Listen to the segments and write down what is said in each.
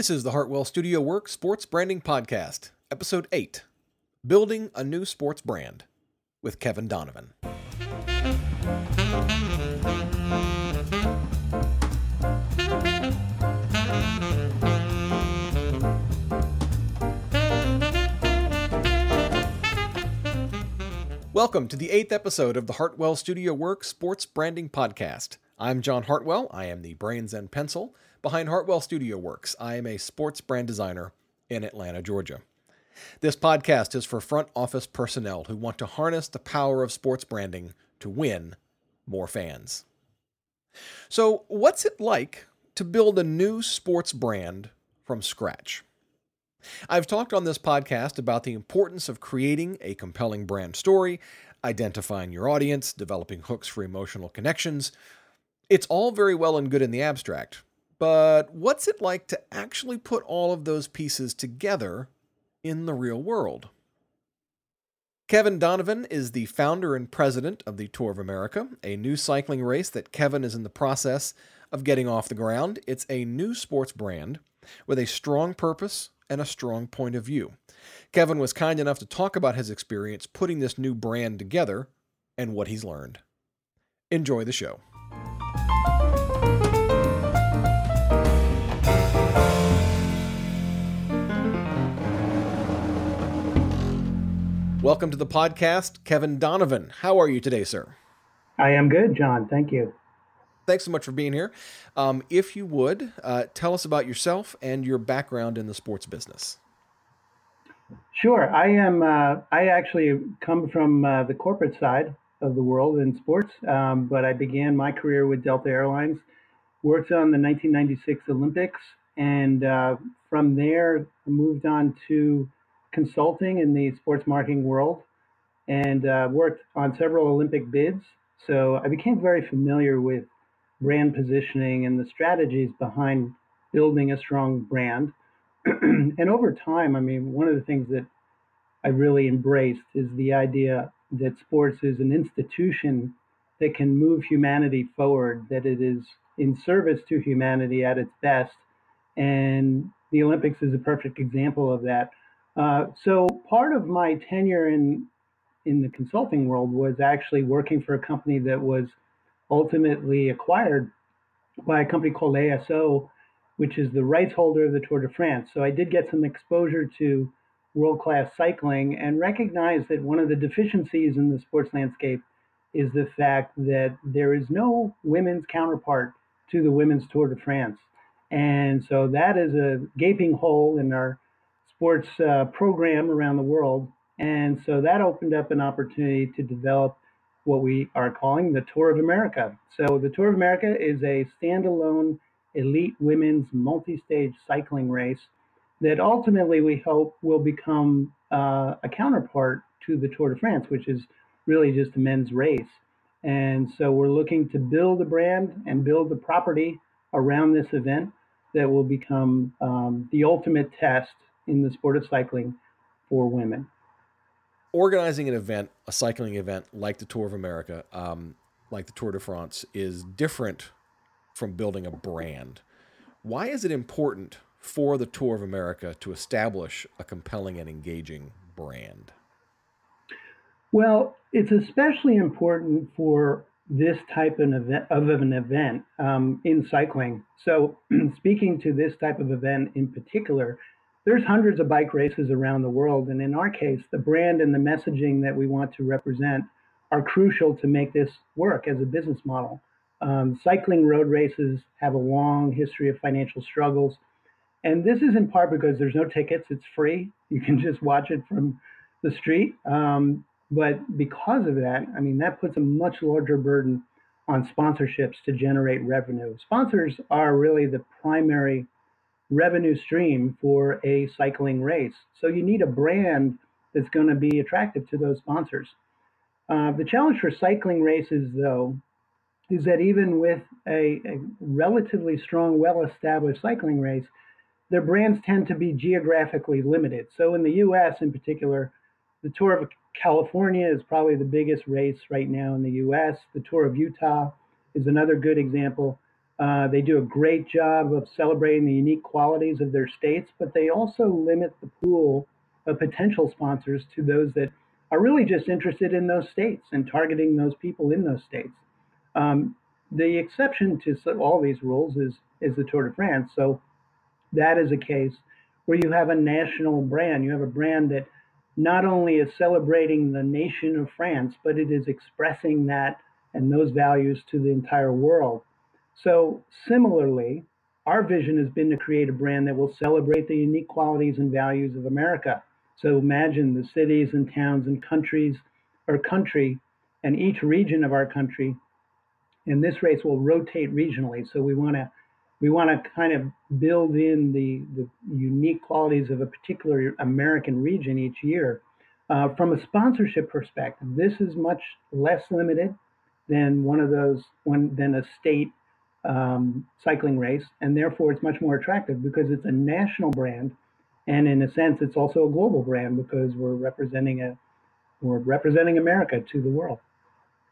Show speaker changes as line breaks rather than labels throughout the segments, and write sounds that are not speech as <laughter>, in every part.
This is the Hartwell Studio Work Sports Branding Podcast, Episode 8 Building a New Sports Brand with Kevin Donovan. Welcome to the eighth episode of the Hartwell Studio Work Sports Branding Podcast. I'm John Hartwell. I am the brains and pencil behind Hartwell Studio Works. I am a sports brand designer in Atlanta, Georgia. This podcast is for front office personnel who want to harness the power of sports branding to win more fans. So, what's it like to build a new sports brand from scratch? I've talked on this podcast about the importance of creating a compelling brand story, identifying your audience, developing hooks for emotional connections. It's all very well and good in the abstract, but what's it like to actually put all of those pieces together in the real world? Kevin Donovan is the founder and president of the Tour of America, a new cycling race that Kevin is in the process of getting off the ground. It's a new sports brand with a strong purpose and a strong point of view. Kevin was kind enough to talk about his experience putting this new brand together and what he's learned. Enjoy the show. Welcome to the podcast, Kevin Donovan. How are you today, sir?
I am good, John. Thank you.
Thanks so much for being here. Um, if you would, uh, tell us about yourself and your background in the sports business.
Sure. I am. Uh, I actually come from uh, the corporate side of the world in sports, um, but I began my career with Delta Airlines. Worked on the 1996 Olympics, and uh, from there moved on to consulting in the sports marketing world and uh, worked on several Olympic bids. So I became very familiar with brand positioning and the strategies behind building a strong brand. <clears throat> and over time, I mean, one of the things that I really embraced is the idea that sports is an institution that can move humanity forward, that it is in service to humanity at its best. And the Olympics is a perfect example of that. Uh, so part of my tenure in in the consulting world was actually working for a company that was ultimately acquired by a company called ASO, which is the rights holder of the Tour de France. So I did get some exposure to world class cycling and recognize that one of the deficiencies in the sports landscape is the fact that there is no women's counterpart to the women's Tour de France. And so that is a gaping hole in our sports uh, program around the world. And so that opened up an opportunity to develop what we are calling the Tour of America. So the Tour of America is a standalone elite women's multi-stage cycling race that ultimately we hope will become uh, a counterpart to the Tour de France, which is really just a men's race. And so we're looking to build a brand and build the property around this event that will become um, the ultimate test in the sport of cycling for women.
Organizing an event, a cycling event like the Tour of America, um, like the Tour de France, is different from building a brand. Why is it important for the Tour of America to establish a compelling and engaging brand?
Well, it's especially important for this type of, event, of an event um, in cycling. So, <clears throat> speaking to this type of event in particular, there's hundreds of bike races around the world. And in our case, the brand and the messaging that we want to represent are crucial to make this work as a business model. Um, cycling road races have a long history of financial struggles. And this is in part because there's no tickets, it's free. You can just watch it from the street. Um, but because of that, I mean, that puts a much larger burden on sponsorships to generate revenue. Sponsors are really the primary revenue stream for a cycling race. So you need a brand that's going to be attractive to those sponsors. Uh, the challenge for cycling races, though, is that even with a, a relatively strong, well established cycling race, their brands tend to be geographically limited. So in the US in particular, the Tour of California is probably the biggest race right now in the US. The Tour of Utah is another good example. Uh, they do a great job of celebrating the unique qualities of their states, but they also limit the pool of potential sponsors to those that are really just interested in those states and targeting those people in those states. Um, the exception to all these rules is is the Tour de France. So that is a case where you have a national brand. You have a brand that not only is celebrating the nation of France, but it is expressing that and those values to the entire world. So similarly, our vision has been to create a brand that will celebrate the unique qualities and values of America. So imagine the cities and towns and countries or country and each region of our country. And this race will rotate regionally. So we want to we want to kind of build in the, the unique qualities of a particular American region each year. Uh, from a sponsorship perspective, this is much less limited than one of those one than a state um, cycling race, and therefore it's much more attractive because it's a national brand, and in a sense, it's also a global brand because we're representing a we're representing America to the world.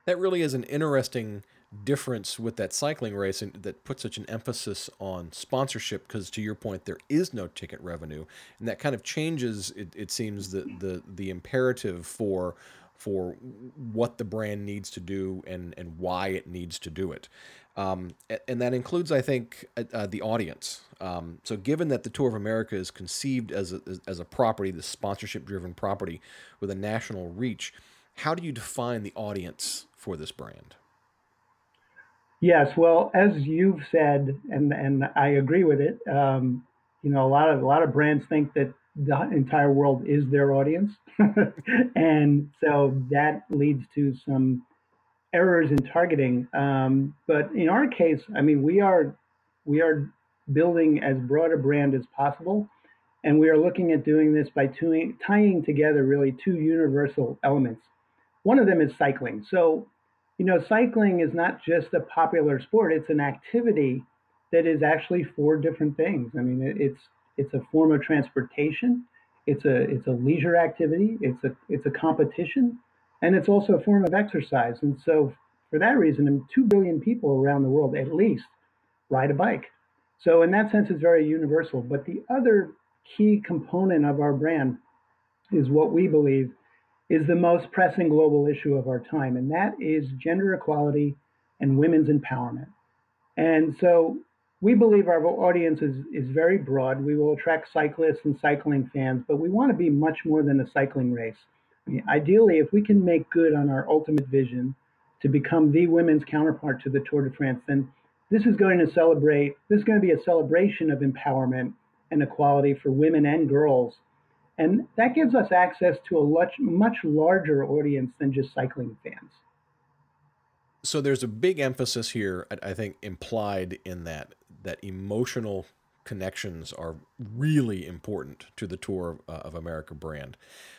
That really is an interesting difference with that cycling race and that puts such an emphasis on sponsorship because to your point there is no ticket revenue and that kind of changes it, it seems the, the the imperative for for what the brand needs to do and and why it needs to do it um, and that includes, I think, uh, uh, the audience. Um, so, given that the Tour of America is conceived as a, as a property, the sponsorship driven property with a national reach, how do you define the audience for this brand?
Yes, well, as you've said, and and I agree with it. Um, you know, a lot of a lot of brands think that the entire world is their audience, <laughs> and so that leads to some errors in targeting. Um, but in our case, I mean, we are we are building as broad a brand as possible, and we are looking at doing this by tying, tying together really two universal elements. One of them is cycling. So, you know, cycling is not just a popular sport; it's an activity that is actually four different things. I mean, it's it's a form of transportation. It's a it's a leisure activity. It's a it's a competition and it's also a form of exercise. And so, for that reason, 2 billion people around the world at least ride a bike. So, in that sense, it's very universal. But the other key component of our brand is what we believe is the most pressing global issue of our time, and that is gender equality and women's empowerment. And so, we believe our audience is, is very broad. We will attract cyclists and cycling fans, but we want to be much more than a cycling race. Ideally, if we can make good on our ultimate vision to become the women's counterpart to the Tour de France, then this is going to celebrate, this is going to be a celebration of empowerment and equality for women and girls. And that gives us access to a much, much larger audience than just cycling fans.
So there's a big emphasis here, I think, implied in that that emotional connections are really important to the Tour of, uh, of America brand.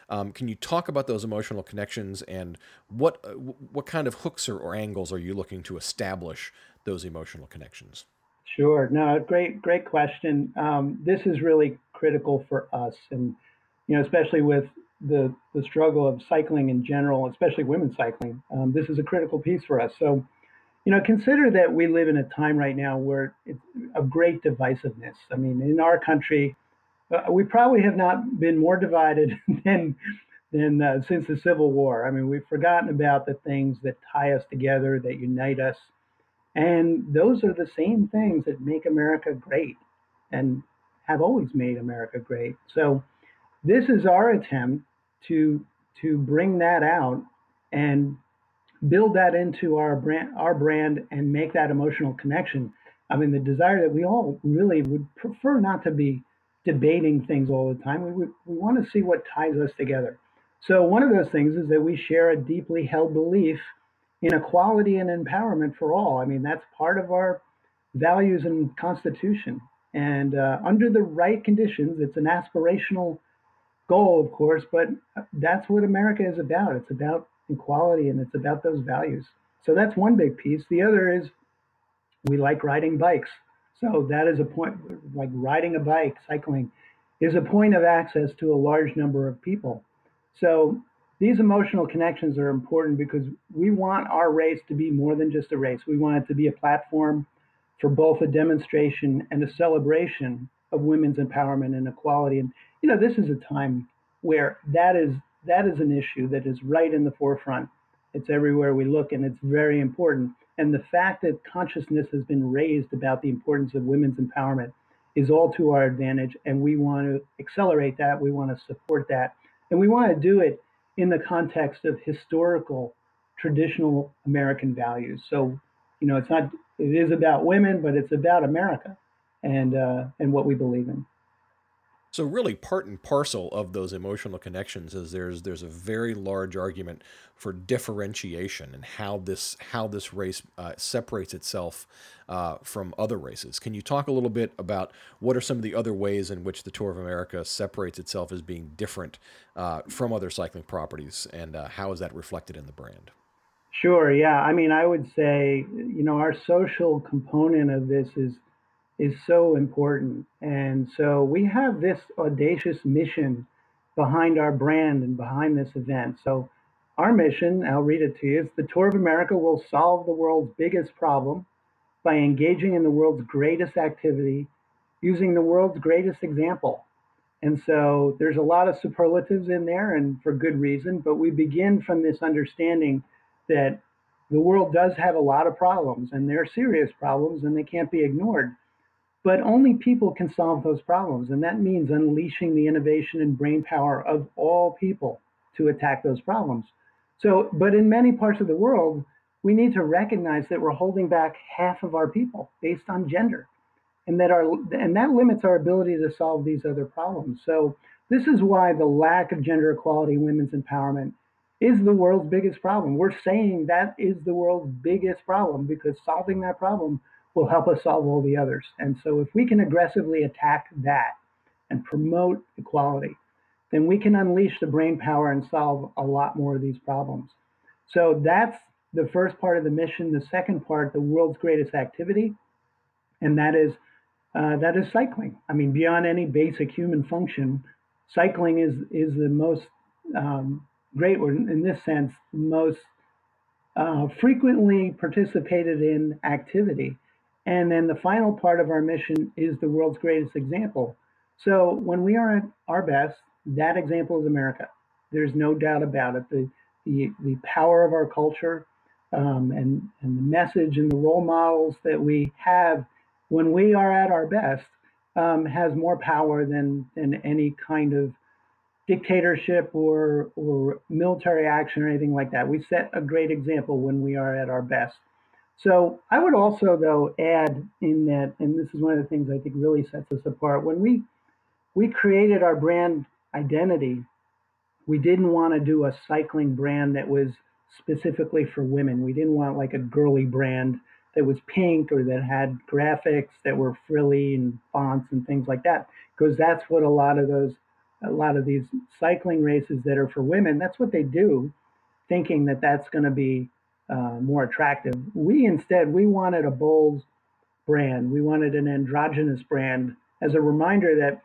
Um, can you talk about those emotional connections and what uh, what kind of hooks or, or, angles are you looking to establish those emotional connections?
Sure. No, great great question. Um, this is really critical for us, and you know, especially with the the struggle of cycling in general, especially women's cycling. Um, this is a critical piece for us. So you know, consider that we live in a time right now where it's of great divisiveness. I mean, in our country, uh, we probably have not been more divided <laughs> than than uh, since the Civil War. I mean, we've forgotten about the things that tie us together, that unite us, and those are the same things that make America great, and have always made America great. So, this is our attempt to to bring that out and build that into our brand our brand and make that emotional connection. I mean the desire that we all really would prefer not to be debating things all the time. We would, we want to see what ties us together. So one of those things is that we share a deeply held belief in equality and empowerment for all. I mean that's part of our values and constitution. And uh, under the right conditions it's an aspirational goal of course but that's what america is about. It's about equality and it's about those values. So that's one big piece. The other is we like riding bikes. So that is a point, like riding a bike, cycling, is a point of access to a large number of people. So these emotional connections are important because we want our race to be more than just a race. We want it to be a platform for both a demonstration and a celebration of women's empowerment and equality. And you know, this is a time where that is that is an issue that is right in the forefront. It's everywhere we look, and it's very important. And the fact that consciousness has been raised about the importance of women's empowerment is all to our advantage, and we want to accelerate that. We want to support that, and we want to do it in the context of historical, traditional American values. So, you know, it's not it is about women, but it's about America and uh, and what we believe in.
So really, part and parcel of those emotional connections is there's there's a very large argument for differentiation and how this how this race uh, separates itself uh, from other races. Can you talk a little bit about what are some of the other ways in which the Tour of America separates itself as being different uh, from other cycling properties, and uh, how is that reflected in the brand?
Sure. Yeah. I mean, I would say you know our social component of this is is so important. And so we have this audacious mission behind our brand and behind this event. So our mission, I'll read it to you, is the Tour of America will solve the world's biggest problem by engaging in the world's greatest activity using the world's greatest example. And so there's a lot of superlatives in there and for good reason, but we begin from this understanding that the world does have a lot of problems and they're serious problems and they can't be ignored. But only people can solve those problems. And that means unleashing the innovation and brain power of all people to attack those problems. So, but in many parts of the world, we need to recognize that we're holding back half of our people based on gender. And that our and that limits our ability to solve these other problems. So this is why the lack of gender equality, women's empowerment, is the world's biggest problem. We're saying that is the world's biggest problem because solving that problem will help us solve all the others. And so, if we can aggressively attack that and promote equality, then we can unleash the brain power and solve a lot more of these problems. So, that's the first part of the mission. The second part, the world's greatest activity, and that is uh, that is cycling. I mean, beyond any basic human function, cycling is is the most um, great, or in this sense, most uh, frequently participated in activity. And then the final part of our mission is the world's greatest example. So when we are at our best, that example is America. There's no doubt about it. The, the, the power of our culture um, and, and the message and the role models that we have when we are at our best um, has more power than, than any kind of dictatorship or, or military action or anything like that. We set a great example when we are at our best. So I would also, though, add in that, and this is one of the things I think really sets us apart. When we we created our brand identity, we didn't want to do a cycling brand that was specifically for women. We didn't want like a girly brand that was pink or that had graphics that were frilly and fonts and things like that, because that's what a lot of those, a lot of these cycling races that are for women, that's what they do, thinking that that's going to be uh, more attractive. We instead we wanted a bold brand. We wanted an androgynous brand as a reminder that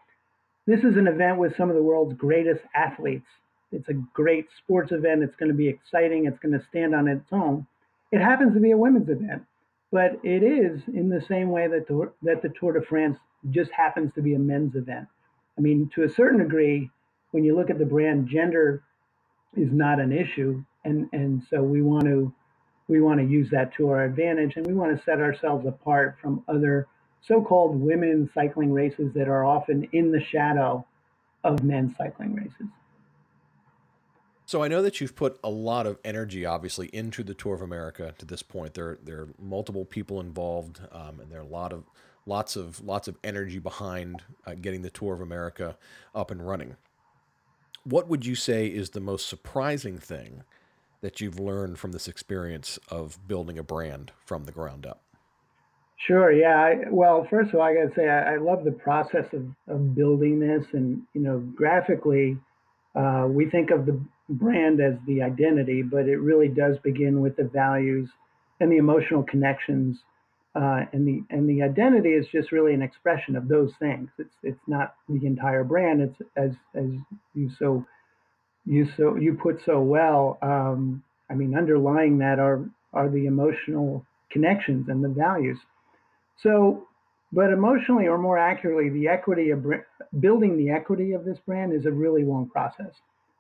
this is an event with some of the world's greatest athletes. It's a great sports event. It's going to be exciting. It's going to stand on its own. It happens to be a women's event, but it is in the same way that the, that the Tour de France just happens to be a men's event. I mean, to a certain degree, when you look at the brand, gender is not an issue, and and so we want to we want to use that to our advantage and we want to set ourselves apart from other so-called women cycling races that are often in the shadow of men's cycling races.
So I know that you've put a lot of energy, obviously, into the Tour of America to this point. There, there are multiple people involved, um, and there are a lot of, lots of, lots of energy behind uh, getting the Tour of America up and running. What would you say is the most surprising thing that you've learned from this experience of building a brand from the ground up?
Sure. Yeah. I, well, first of all, I got to say I, I, love the process of, of building this, and you know, graphically, uh, we think of the brand as the identity, but it really does begin with the values and the emotional connections, uh, and the and the identity is just really an expression of those things. It's it's not the entire brand. It's as as you so you so you put so well. Um, I mean, underlying that are are the emotional connections and the values. So, but emotionally, or more accurately, the equity of building the equity of this brand is a really long process.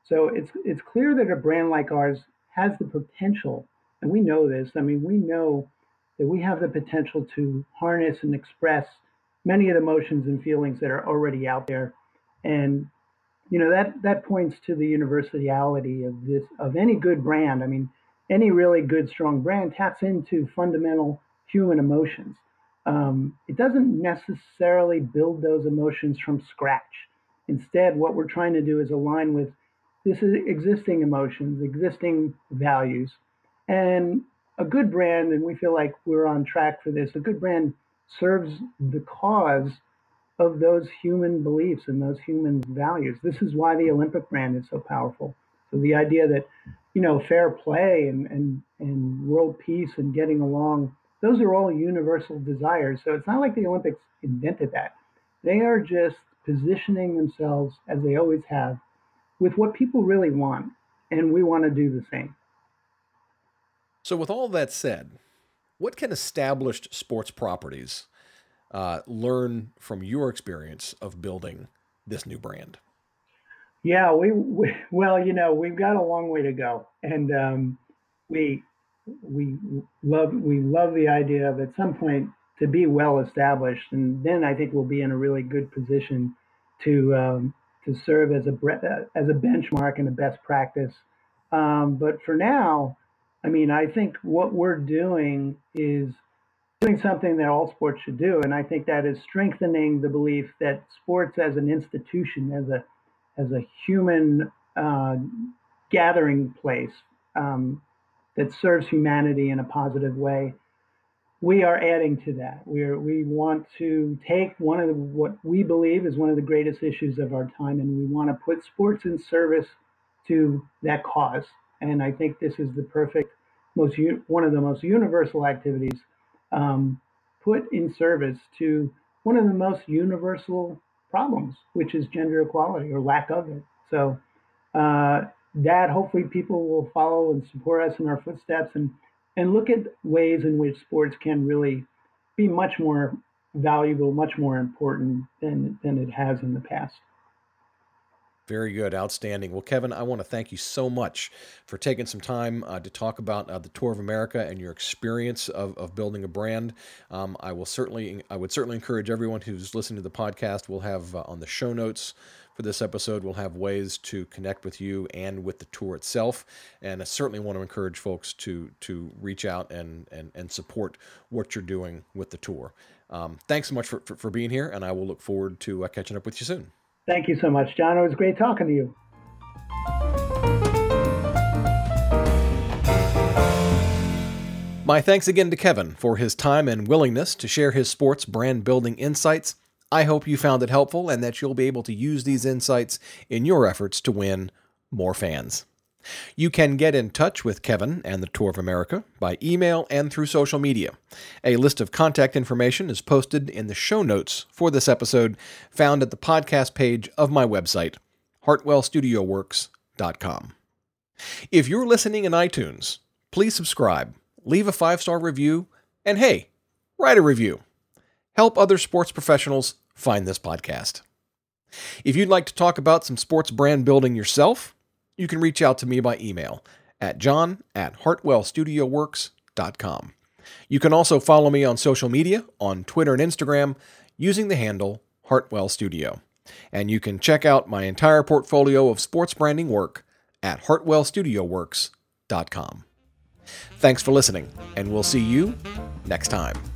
So it's it's clear that a brand like ours has the potential, and we know this. I mean, we know that we have the potential to harness and express many of the emotions and feelings that are already out there, and you know that that points to the universality of this of any good brand. I mean, any really good strong brand taps into fundamental human emotions. Um, it doesn't necessarily build those emotions from scratch. Instead, what we're trying to do is align with this is existing emotions, existing values, and a good brand. And we feel like we're on track for this. A good brand serves the cause of those human beliefs and those human values. This is why the Olympic brand is so powerful. So the idea that, you know, fair play and, and, and world peace and getting along, those are all universal desires. So it's not like the Olympics invented that. They are just positioning themselves as they always have with what people really want. And we want to do the same.
So, with all that said, what can established sports properties uh, learn from your experience of building this new brand?
Yeah, we, we, well, you know, we've got a long way to go, and um, we we love we love the idea of at some point to be well established, and then I think we'll be in a really good position to um, to serve as a as a benchmark and a best practice. Um, but for now, I mean, I think what we're doing is doing something that all sports should do. And I think that is strengthening the belief that sports as an institution, as a as a human uh, gathering place um, that serves humanity in a positive way, we are adding to that. We are, we want to take one of the, what we believe is one of the greatest issues of our time, and we want to put sports in service to that cause. And I think this is the perfect, most one of the most universal activities um, put in service to one of the most universal problems, which is gender equality or lack of it. So uh, that hopefully people will follow and support us in our footsteps and and look at ways in which sports can really be much more valuable, much more important than than it has in the past.
Very good. Outstanding. Well, Kevin, I want to thank you so much for taking some time uh, to talk about uh, the Tour of America and your experience of, of building a brand. Um, I will certainly, I would certainly encourage everyone who's listening to the podcast. We'll have uh, on the show notes for this episode, we'll have ways to connect with you and with the tour itself. And I certainly want to encourage folks to to reach out and and, and support what you're doing with the tour. Um, thanks so much for, for, for, being here, and I will look forward to uh, catching up with you soon.
Thank you so much, John. It was great talking to you.
My thanks again to Kevin for his time and willingness to share his sports brand building insights. I hope you found it helpful and that you'll be able to use these insights in your efforts to win more fans. You can get in touch with Kevin and the Tour of America by email and through social media. A list of contact information is posted in the show notes for this episode, found at the podcast page of my website, hartwellstudioworks.com. If you're listening in iTunes, please subscribe, leave a five star review, and hey, write a review. Help other sports professionals find this podcast. If you'd like to talk about some sports brand building yourself, you can reach out to me by email at john at hartwellstudioworks.com. You can also follow me on social media on Twitter and Instagram using the handle Hartwell Studio. And you can check out my entire portfolio of sports branding work at hartwellstudioworks.com. Thanks for listening, and we'll see you next time.